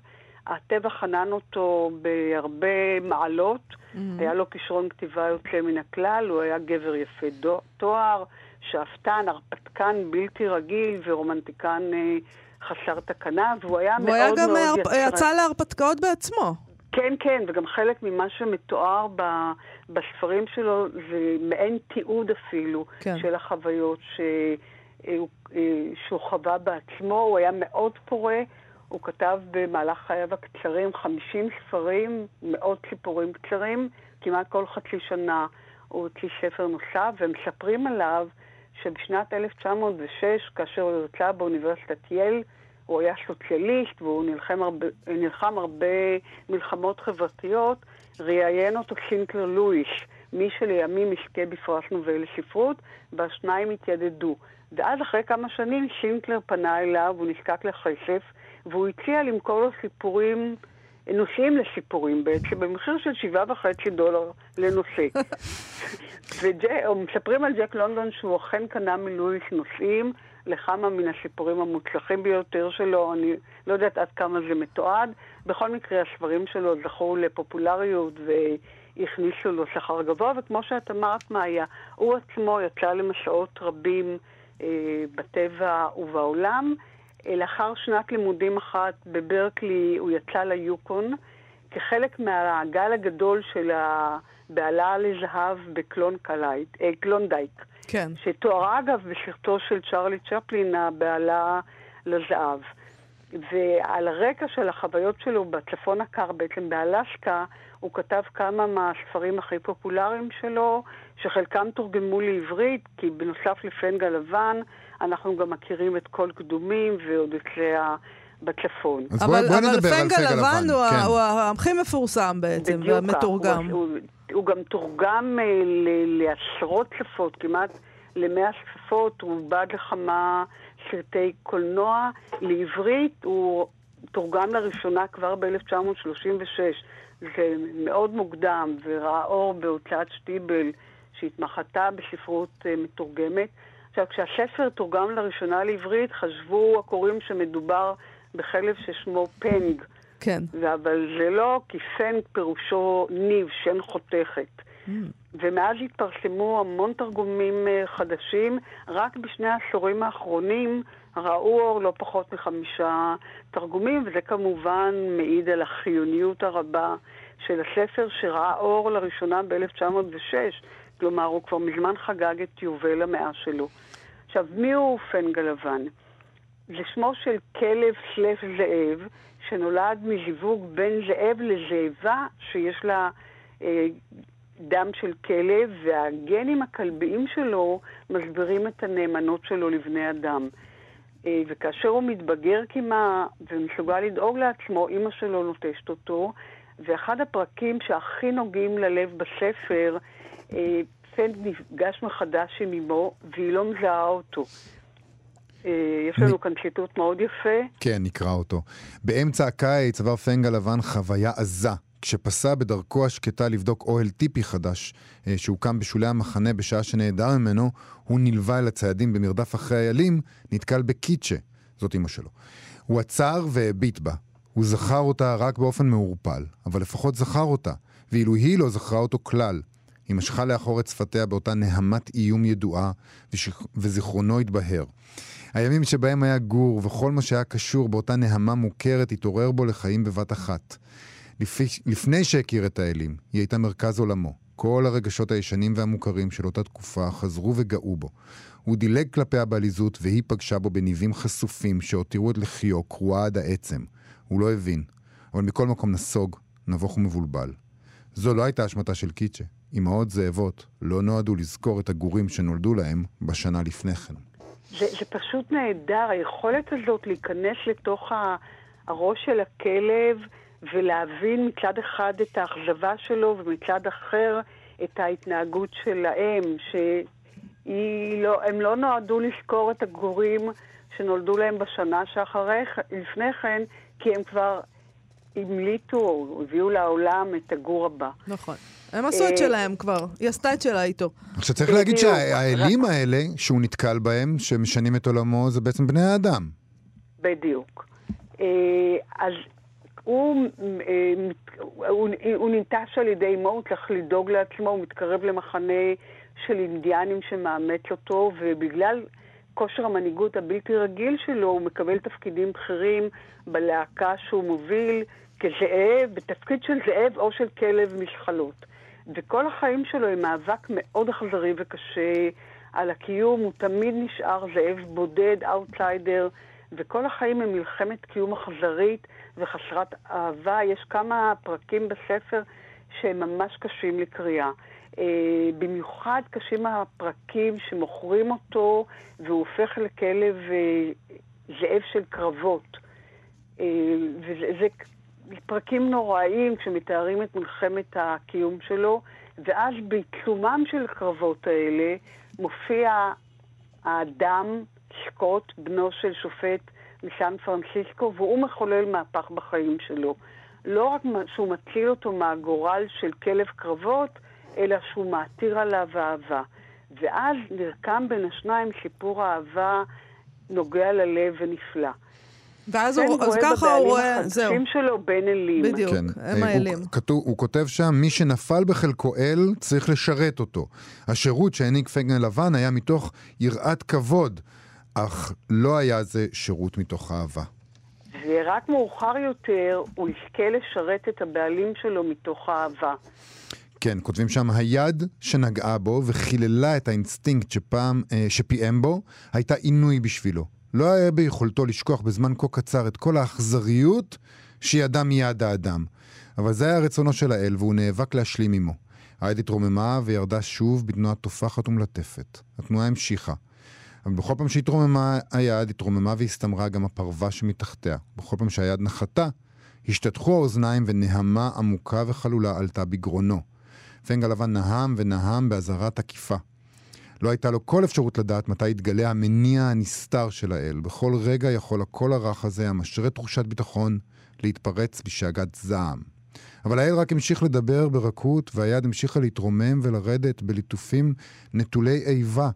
הטבע חנן אותו בהרבה מעלות, mm-hmm. היה לו כישרון כתיבה יוצא מן הכלל, הוא היה גבר יפה דו, תואר, שאפתן, הרפתקן בלתי רגיל ורומנטיקן אה, חסר תקנה, והוא היה מאוד היה גם מאוד הרפ- יצרן. יצא להרפתקאות בעצמו. כן, כן, וגם חלק ממה שמתואר ב, בספרים שלו זה מעין תיעוד אפילו כן. של החוויות ש, אה, אה, שהוא חווה בעצמו. הוא היה מאוד פורה, הוא כתב במהלך חייו הקצרים 50 ספרים, מאות סיפורים קצרים, כמעט כל חצי שנה הוא הוציא ספר נוסף, ומספרים עליו שבשנת 1906, כאשר הוא יצא באוניברסיטת יל, הוא היה סוציאליסט והוא נלחם הרבה, נלחם הרבה מלחמות חברתיות, ראיין אותו שינקלר לואיש, מי שלימים יזכה בפרס נובל לספרות, והשניים התיידדו. ואז אחרי כמה שנים שינקלר פנה אליו, הוא נזקק לכסף, והוא הציע למכור לו סיפורים, נושאים לסיפורים בעצם, במחיר של שבעה וחצי דולר לנושא. ומספרים על ג'ק לונדון שהוא אכן קנה מלואיס נושאים לכמה מן הסיפורים המוצלחים ביותר שלו, אני לא יודעת עד כמה זה מתועד. בכל מקרה, הספרים שלו זכו לפופולריות והכניסו לו שכר גבוה, וכמו שאת אמרת, מאיה, הוא עצמו יצא למסעות רבים אה, בטבע ובעולם. אה, לאחר שנת לימודים אחת בברקלי הוא יצא ליוקון כחלק מהגל הגדול של הבהלה לזהב בקלונדייק. כן. שתוארה אגב בסרטו של צ'רלי צ'פלין, הבהלה לזהב. ועל הרקע של החוויות שלו בצפון הקר, בעצם באלסקה, הוא כתב כמה מהספרים הכי פופולריים שלו, שחלקם תורגמו לעברית, כי בנוסף לפנג הלבן, אנחנו גם מכירים את כל קדומים ואודיסאה בצפון. אז אבל, בואי, בואי אבל נדבר על פנגה לבן הוא, כן. הוא הכי מפורסם בעצם. והמתורגם. הוא, הוא, הוא גם תורגם אה, ל- לעשרות שפות, כמעט למאה שפות, הוא בא לכמה סרטי קולנוע. לעברית הוא תורגם לראשונה כבר ב-1936. זה מאוד מוקדם, וראה אור בהוצאת שטיבל, שהתמחתה בספרות אה, מתורגמת. עכשיו, כשהספר תורגם לראשונה לעברית, חשבו הקוראים שמדובר בכלב ששמו פנג. כן. אבל זה לא, כי פנג פירושו ניב, שן חותכת. Mm. ומאז התפרסמו המון תרגומים אה, חדשים. רק בשני העשורים האחרונים ראו אור לא פחות מחמישה תרגומים, וזה כמובן מעיד על החיוניות הרבה של הספר שראה אור לראשונה ב-1906. כלומר, הוא כבר מזמן חגג את יובל המאה שלו. עכשיו, מי הוא פנג הלבן? זה שמו של כלב סלף זאב, שנולד מזיווג בין זאב לזאבה, שיש לה אה, דם של כלב, והגנים הכלביים שלו מסבירים את הנאמנות שלו לבני אדם. אה, וכאשר הוא מתבגר כמעט ומסוגל לדאוג לעצמו, אימא שלו נוטשת אותו, ואחד הפרקים שהכי נוגעים ללב בספר, פנד נפגש מחדש עם אמו, והיא לא מזהה אותו. אה, יש לנו כאן ציטוט מאוד יפה. כן, נקרא אותו. באמצע הקיץ עבר פנג הלבן חוויה עזה. כשפסע בדרכו השקטה לבדוק אוהל טיפי חדש אה, שהוקם בשולי המחנה בשעה שנעדר ממנו, הוא נלווה אל הציידים במרדף אחרי איילים, נתקל בקיצ'ה, זאת אמא שלו. הוא עצר והביט בה. הוא זכר אותה רק באופן מעורפל, אבל לפחות זכר אותה, ואילו היא לא זכרה אותו כלל. היא משכה לאחור את שפתיה באותה נהמת איום ידועה, וזיכרונו התבהר. הימים שבהם היה גור, וכל מה שהיה קשור באותה נהמה מוכרת, התעורר בו לחיים בבת אחת. לפי, לפני שהכיר את האלים, היא הייתה מרכז עולמו. כל הרגשות הישנים והמוכרים של אותה תקופה חזרו וגאו בו. הוא דילג כלפיה בעליזות, והיא פגשה בו בניבים חשופים שהותירו את לחיו קרועה עד העצם. הוא לא הבין, אבל מכל מקום נסוג, נבוך ומבולבל. זו לא הייתה אשמתה של קיצ'ה. אמהות זאבות לא נועדו לזכור את הגורים שנולדו להם בשנה לפני כן. זה, זה פשוט נהדר, היכולת הזאת להיכנס לתוך הראש של הכלב ולהבין מצד אחד את האכזבה שלו ומצד אחר את ההתנהגות של האם, שהם לא, לא נועדו לזכור את הגורים שנולדו להם בשנה שאחרי, לפני כן, כי הם כבר המליטו או הביאו לעולם את הגור הבא. נכון. הם עשו את אה, שלהם כבר, היא עשתה את שלה איתו. עכשיו צריך להגיד שהאלים האלה שהוא נתקל בהם, שמשנים את עולמו, זה בעצם בני האדם. בדיוק. אה, אז הוא, אה, הוא, הוא ננטש על ידי אמו, הוא צריך לדאוג לעצמו, הוא מתקרב למחנה של אינדיאנים שמאמץ אותו, ובגלל כושר המנהיגות הבלתי רגיל שלו, הוא מקבל תפקידים בכירים בלהקה שהוא מוביל כזאב, בתפקיד של זאב או של כלב משחלות. וכל החיים שלו הם מאבק מאוד אכזרי וקשה על הקיום, הוא תמיד נשאר זאב בודד, אאוטסיידר, וכל החיים הם מלחמת קיום אכזרית וחסרת אהבה. יש כמה פרקים בספר שהם ממש קשים לקריאה. אה, במיוחד קשים הפרקים שמוכרים אותו והוא הופך לכלב אה, זאב של קרבות. אה, וזה פרקים נוראיים כשמתארים את מלחמת הקיום שלו, ואז בעיצומם של הקרבות האלה מופיע האדם סקוט, בנו של שופט מסן פרנסיסקו, והוא מחולל מהפך בחיים שלו. לא רק שהוא מציל אותו מהגורל של כלב קרבות, אלא שהוא מעתיר עליו אהבה. ואז נרקם בין השניים סיפור אהבה נוגע ללב ונפלא. ואז הוא, אז ככה הוא רואה, זהו. בבעלים שלו בן אלים. בדיוק, כן. הם האלים. הוא, כתוב, הוא כותב שם, מי שנפל בחלקו אל, צריך לשרת אותו. השירות שהעניק פנג הלבן היה מתוך יראת כבוד, אך לא היה זה שירות מתוך אהבה. ורק מאוחר יותר הוא יזכה לשרת את הבעלים שלו מתוך אהבה. כן, כותבים שם, היד שנגעה בו וחיללה את האינסטינקט שפעם, אה, שפיעם בו, הייתה עינוי בשבילו. לא היה ביכולתו לשכוח בזמן כה קצר את כל האכזריות שידע מיד האדם. אבל זה היה רצונו של האל, והוא נאבק להשלים עמו. היד התרוממה וירדה שוב בתנועה טופחת ומלטפת. התנועה המשיכה. אבל בכל פעם שהתרוממה היד, התרוממה והסתמרה גם הפרווה שמתחתיה. בכל פעם שהיד נחתה, השתתחו האוזניים ונהמה עמוקה וחלולה עלתה בגרונו. פנג הלבן נהם ונהם באזהרה תקיפה. לא הייתה לו כל אפשרות לדעת מתי יתגלה המניע הנסתר של האל. בכל רגע יכול הקול הרך הזה, המשרה תחושת ביטחון, להתפרץ בשאגת זעם. אבל האל רק המשיך לדבר ברכות, והיד המשיכה להתרומם ולרדת בליטופים נטולי איבה.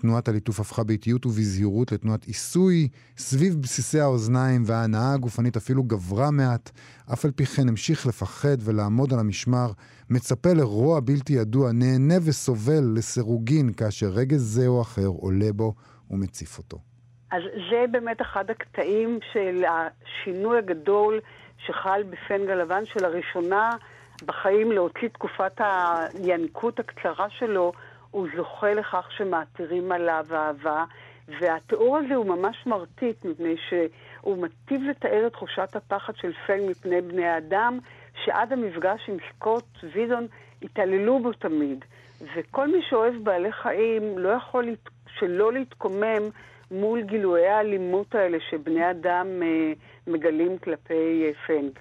תנועת הליטוף הפכה באיטיות ובזהירות לתנועת עיסוי סביב בסיסי האוזניים, וההנאה הגופנית אפילו גברה מעט. אף על פי כן המשיך לפחד ולעמוד על המשמר, מצפה לרוע בלתי ידוע, נהנה וסובל לסירוגין, כאשר רגע זה או אחר עולה בו ומציף אותו. אז זה באמת אחד הקטעים של השינוי הגדול שחל בפנגה לבן, שלראשונה בחיים להוציא תקופת הינקות הקצרה שלו, הוא זוכה לכך שמעתירים עליו אהבה, והתיאור הזה הוא ממש מרטיט, מפני שהוא מטיב לתאר את תחושת הפחד של פנג מפני בני האדם, שעד המפגש עם סקוט וידון התעללו בו תמיד. וכל מי שאוהב בעלי חיים לא יכול שלא להתקומם מול גילויי האלימות האלה שבני אדם אה, מגלים כלפי אה, פנג.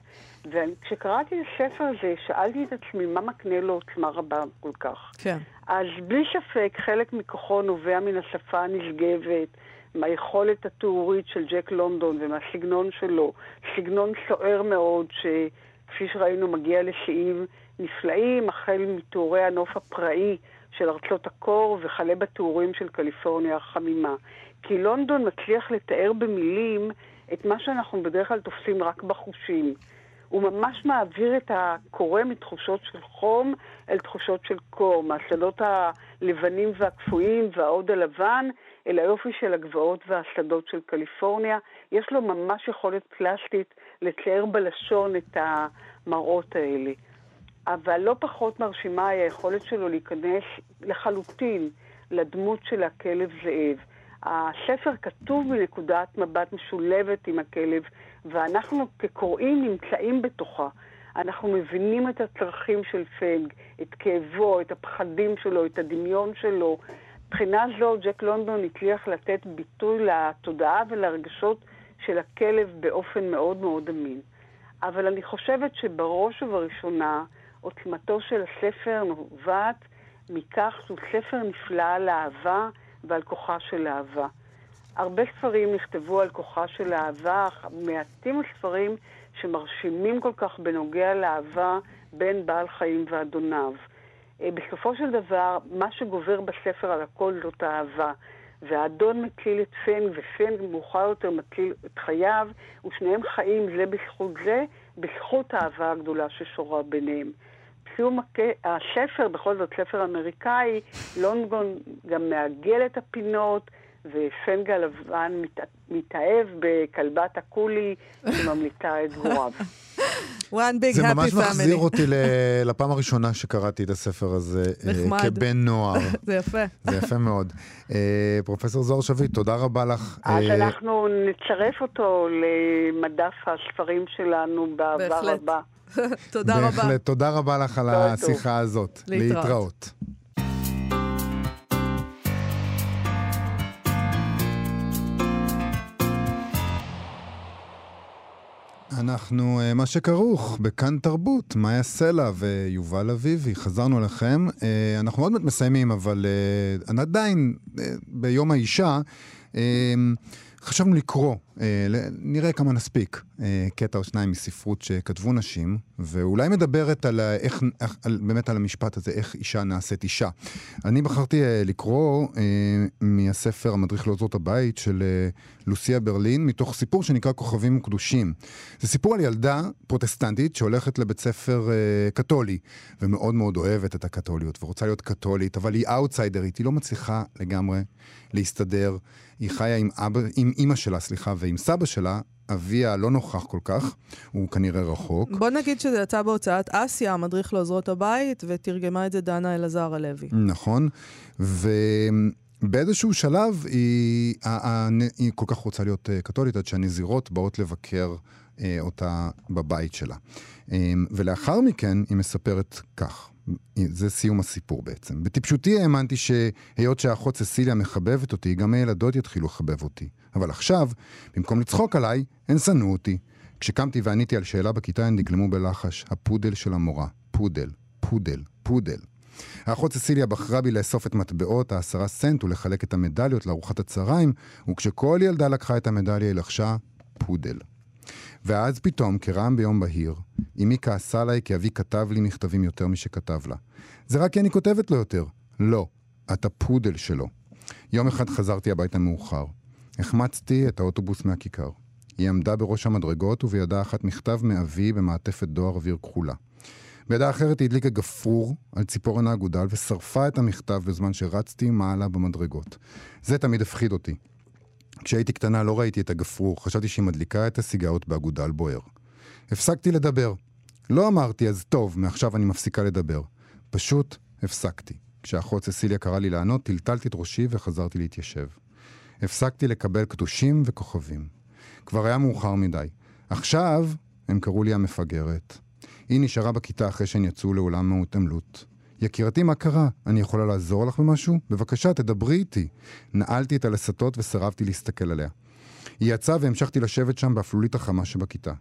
וכשקראתי את הספר הזה, שאלתי את עצמי, מה מקנה לו עוצמה רבה כל כך? כן. אז בלי ספק, חלק מכוחו נובע מן השפה הנשגבת, מהיכולת התיאורית של ג'ק לונדון ומהסגנון שלו. סגנון סוער מאוד, שכפי שראינו מגיע לשיאים נפלאים, החל מתיאורי הנוף הפראי של ארצות הקור וכלה בתיאורים של קליפורניה החמימה. כי לונדון מצליח לתאר במילים את מה שאנחנו בדרך כלל תופסים רק בחושים. הוא ממש מעביר את הקורא מתחושות של חום אל תחושות של קור, מהשדות הלבנים והקפואים והעוד הלבן אל היופי של הגבעות והשדות של קליפורניה. יש לו ממש יכולת פלסטית לתאר בלשון את המראות האלה. אבל לא פחות מרשימה היא היכולת שלו להיכנס לחלוטין לדמות של הכלב זאב. הספר כתוב בנקודת מבט משולבת עם הכלב, ואנחנו כקוראים נמצאים בתוכה. אנחנו מבינים את הצרכים של פנג, את כאבו, את הפחדים שלו, את הדמיון שלו. מבחינה זו, ג'ק לונדון הצליח לתת ביטוי לתודעה ולרגשות של הכלב באופן מאוד מאוד אמין. אבל אני חושבת שבראש ובראשונה, עוצמתו של הספר נובעת מכך שהוא ספר נפלא על אהבה ועל כוחה של אהבה. הרבה ספרים נכתבו על כוחה של אהבה, מעטים הספרים שמרשימים כל כך בנוגע לאהבה בין בעל חיים ואדוניו. אה, בסופו של דבר, מה שגובר בספר על הכל זאת אהבה. והאדון מציל את פנג, ופנג מאוחר יותר מציל את חייו, ושניהם חיים זה בזכות זה, בזכות האהבה הגדולה ששורה ביניהם. בסיום הספר, בכל זאת ספר אמריקאי, לונגון גם מעגל את הפינות, ופנגה לבן מת, מתאהב בכלבת הקולי שממליטה את גוריו. one big happy family. זה ממש מחזיר אותי לפעם הראשונה שקראתי את הספר הזה אה, נחמד. כבן נוער. זה יפה. זה יפה מאוד. אה, פרופסור זוהר שביט, תודה רבה לך. אז אה, אנחנו נצרף אותו למדף הספרים שלנו בעבר הבא. תודה רבה. בהחלט, תודה רבה לך על השיחה הזאת. להתראות. אנחנו, אה, מה שכרוך, בכאן תרבות, מאיה סלע ויובל אביבי, חזרנו אליכם. אה, אנחנו עוד מעט מסיימים, אבל אה, עדיין ביום האישה. חשבנו לקרוא, נראה כמה נספיק, אה, קטע או שניים מספרות שכתבו נשים, ואולי מדברת על איך, על, באמת על המשפט הזה, איך אישה נעשית אישה. אני בחרתי אה, לקרוא אה, מהספר המדריך לעוזרות הבית של אה, לוסיה ברלין, מתוך סיפור שנקרא כוכבים קדושים. זה סיפור על ילדה פרוטסטנטית שהולכת לבית ספר אה, קתולי, ומאוד מאוד אוהבת את הקתוליות, ורוצה להיות קתולית, אבל היא אאוטסיידרית, היא לא מצליחה לגמרי להסתדר. היא חיה עם, אבא, עם אימא שלה, סליחה, ועם סבא שלה, אביה לא נוכח כל כך, הוא כנראה רחוק. בוא נגיד שזה יצא בהוצאת אסיה, המדריך לעוזרות הבית, ותרגמה את זה דנה אלעזר הלוי. נכון, ובאיזשהו שלב היא, היא כל כך רוצה להיות אה, קתולית, עד שהנזירות באות לבקר אה, אותה בבית שלה. אה, ולאחר מכן היא מספרת כך. זה סיום הסיפור בעצם. בטיפשותי האמנתי שהיות שהאחות ססיליה מחבבת אותי, גם הילדות יתחילו לחבב אותי. אבל עכשיו, במקום לצחוק עליי, הן שנאו אותי. כשקמתי ועניתי על שאלה בכיתה, הן נהמו בלחש. הפודל של המורה. פודל, פודל, פודל. האחות ססיליה בחרה בי לאסוף את מטבעות העשרה סנט ולחלק את המדליות לארוחת הצהריים, וכשכל ילדה לקחה את המדליה היא לחשה פודל. ואז פתאום, כרעם ביום בהיר, אמי כעסה עליי כי אבי כתב לי מכתבים יותר משכתב לה. זה רק כי אני כותבת לו יותר. לא, את הפודל שלו. יום אחד חזרתי הביתה מאוחר. החמצתי את האוטובוס מהכיכר. היא עמדה בראש המדרגות ובידה אחת מכתב מאבי במעטפת דואר אוויר כחולה. בידה אחרת היא הדליקה גפרור על ציפורן האגודל ושרפה את המכתב בזמן שרצתי מעלה במדרגות. זה תמיד הפחיד אותי. כשהייתי קטנה לא ראיתי את הגפרור, חשבתי שהיא מדליקה את הסיגרות באגודל בוער. הפסקתי לדבר. לא אמרתי, אז טוב, מעכשיו אני מפסיקה לדבר. פשוט הפסקתי. כשאחות ססיליה קראה לי לענות, טלטלתי את ראשי וחזרתי להתיישב. הפסקתי לקבל קדושים וכוכבים. כבר היה מאוחר מדי. עכשיו, הם קראו לי המפגרת. היא נשארה בכיתה אחרי שהן יצאו לעולם מהותעמלות. יקירתי, מה קרה? אני יכולה לעזור לך במשהו? בבקשה, תדברי איתי. נעלתי את הלסתות וסירבתי להסתכל עליה. היא יצאה והמשכתי לשבת שם באפלולית החמה שבכיתה.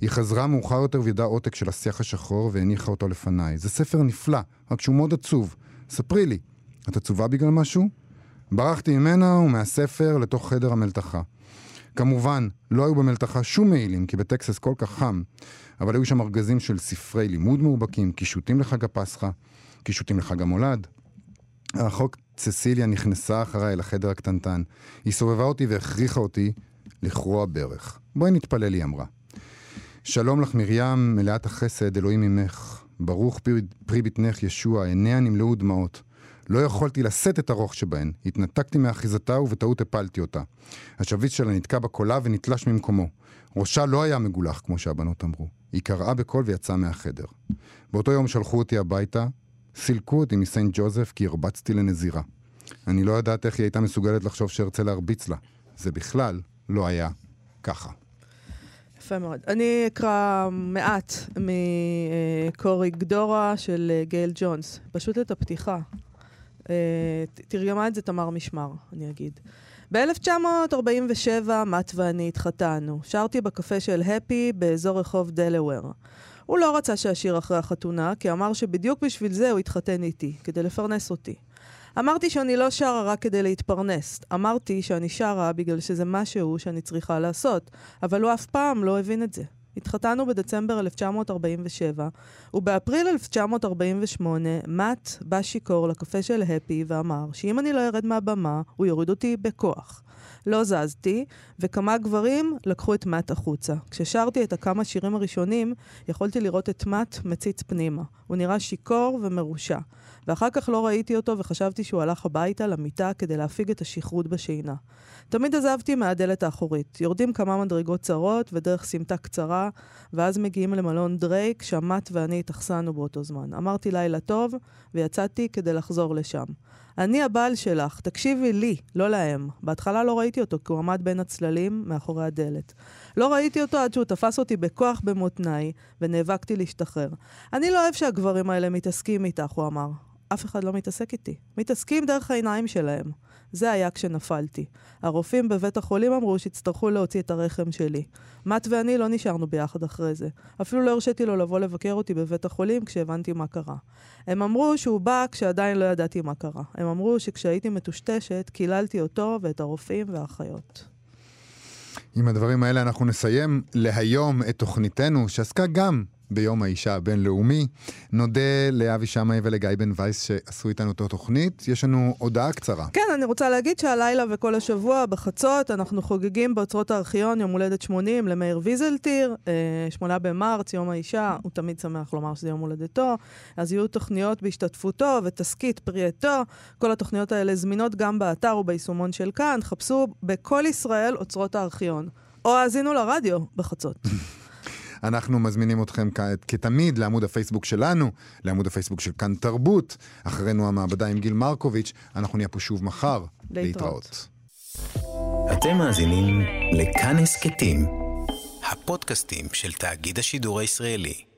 היא חזרה מאוחר יותר וידעה עותק של השיח השחור והניחה אותו לפניי. זה ספר נפלא, רק שהוא מאוד עצוב. ספרי לי, את עצובה בגלל משהו? ברחתי ממנה ומהספר לתוך חדר המלתחה. כמובן, לא היו במלתחה שום מעילים, כי בטקסס כל כך חם, אבל היו שם ארגזים של ספרי לימוד מאובקים, קישוטים לחג הפסחא, קישוטים לחג המולד. האחות צסיליה נכנסה אחריי לחדר הקטנטן. היא סובבה אותי והכריחה אותי לכרוע ברך. בואי נתפלל, היא אמרה. שלום לך מרים, מלאת החסד, אלוהים ממך. ברוך פרי, פרי בטנך ישוע, עיניה נמלאו דמעות. לא יכולתי לשאת את הרוך שבהן. התנתקתי מאחיזתה ובטעות הפלתי אותה. השביץ שלה נתקע בקולה ונתלש ממקומו. ראשה לא היה מגולח, כמו שהבנות אמרו. היא קראה בקול ויצאה מהחדר. באותו יום שלחו אותי הביתה, סילקו אותי מסיינט ג'וזף כי הרבצתי לנזירה. אני לא יודעת איך היא הייתה מסוגלת לחשוב שארצה להרביץ לה. זה בכלל לא היה ככה. יפה מאוד. אני אקרא מעט מקורי גדורה של אה, גייל ג'ונס, פשוט את הפתיחה. אה, תרגמה את זה תמר משמר, אני אגיד. ב-1947 מת ואני התחתנו. שרתי בקפה של הפי באזור רחוב דלוור. הוא לא רצה שאשיר אחרי החתונה, כי אמר שבדיוק בשביל זה הוא התחתן איתי, כדי לפרנס אותי. אמרתי שאני לא שרה רק כדי להתפרנס. אמרתי שאני שרה בגלל שזה משהו שאני צריכה לעשות, אבל הוא אף פעם לא הבין את זה. התחתנו בדצמבר 1947, ובאפריל 1948 מאט בא שיכור לקפה של הפי ואמר שאם אני לא ארד מהבמה, הוא יוריד אותי בכוח. לא זזתי, וכמה גברים לקחו את מאט החוצה. כששרתי את הכמה שירים הראשונים, יכולתי לראות את מאט מציץ פנימה. הוא נראה שיכור ומרושע. ואחר כך לא ראיתי אותו וחשבתי שהוא הלך הביתה למיטה כדי להפיג את השכרות בשינה. תמיד עזבתי מהדלת האחורית. יורדים כמה מדרגות צרות ודרך סמטה קצרה, ואז מגיעים למלון דרייק, שמט ואני התאכסנו באותו זמן. אמרתי לילה טוב, ויצאתי כדי לחזור לשם. אני הבעל שלך, תקשיבי לי, לא להם. בהתחלה לא ראיתי אותו, כי הוא עמד בין הצללים מאחורי הדלת. לא ראיתי אותו עד שהוא תפס אותי בכוח במותניי, ונאבקתי להשתחרר. אני לא אוהב שהגברים האלה מתעסקים איתך, הוא אמר. אף אחד לא מתעסק איתי. מתעסקים דרך העיניים שלהם. זה היה כשנפלתי. הרופאים בבית החולים אמרו שיצטרכו להוציא את הרחם שלי. מאט ואני לא נשארנו ביחד אחרי זה. אפילו לא הרשיתי לו לבוא לבקר אותי בבית החולים כשהבנתי מה קרה. הם אמרו שהוא בא כשעדיין לא ידעתי מה קרה. הם אמרו שכשהייתי מטושטשת, קיללתי אותו ואת הרופאים והאחיות. עם הדברים האלה אנחנו נסיים להיום את תוכניתנו, שעסקה גם ביום האישה הבינלאומי. נודה לאבי שמאי ולגיא בן וייס שעשו איתנו את התוכנית. יש לנו הודעה קצרה. כן, אני רוצה להגיד שהלילה וכל השבוע בחצות אנחנו חוגגים באוצרות הארכיון יום הולדת 80 למאיר ויזלטיר, אה, שמונה במרץ, יום האישה, הוא תמיד שמח לומר שזה יום הולדתו. אז יהיו תוכניות בהשתתפותו ותסכית פרי עטו. כל התוכניות האלה זמינות גם באתר וביישומון של כאן. חפשו בכל ישראל אוצרות הארכיון. או האזינו לרדיו בחצות. אנחנו מזמינים אתכם כתמיד לעמוד הפייסבוק שלנו, לעמוד הפייסבוק של כאן תרבות. אחרינו המעבדה עם גיל מרקוביץ', אנחנו נהיה פה שוב מחר. להתראות. אתם מאזינים לכאן הסכתים, הפודקאסטים של תאגיד השידור הישראלי.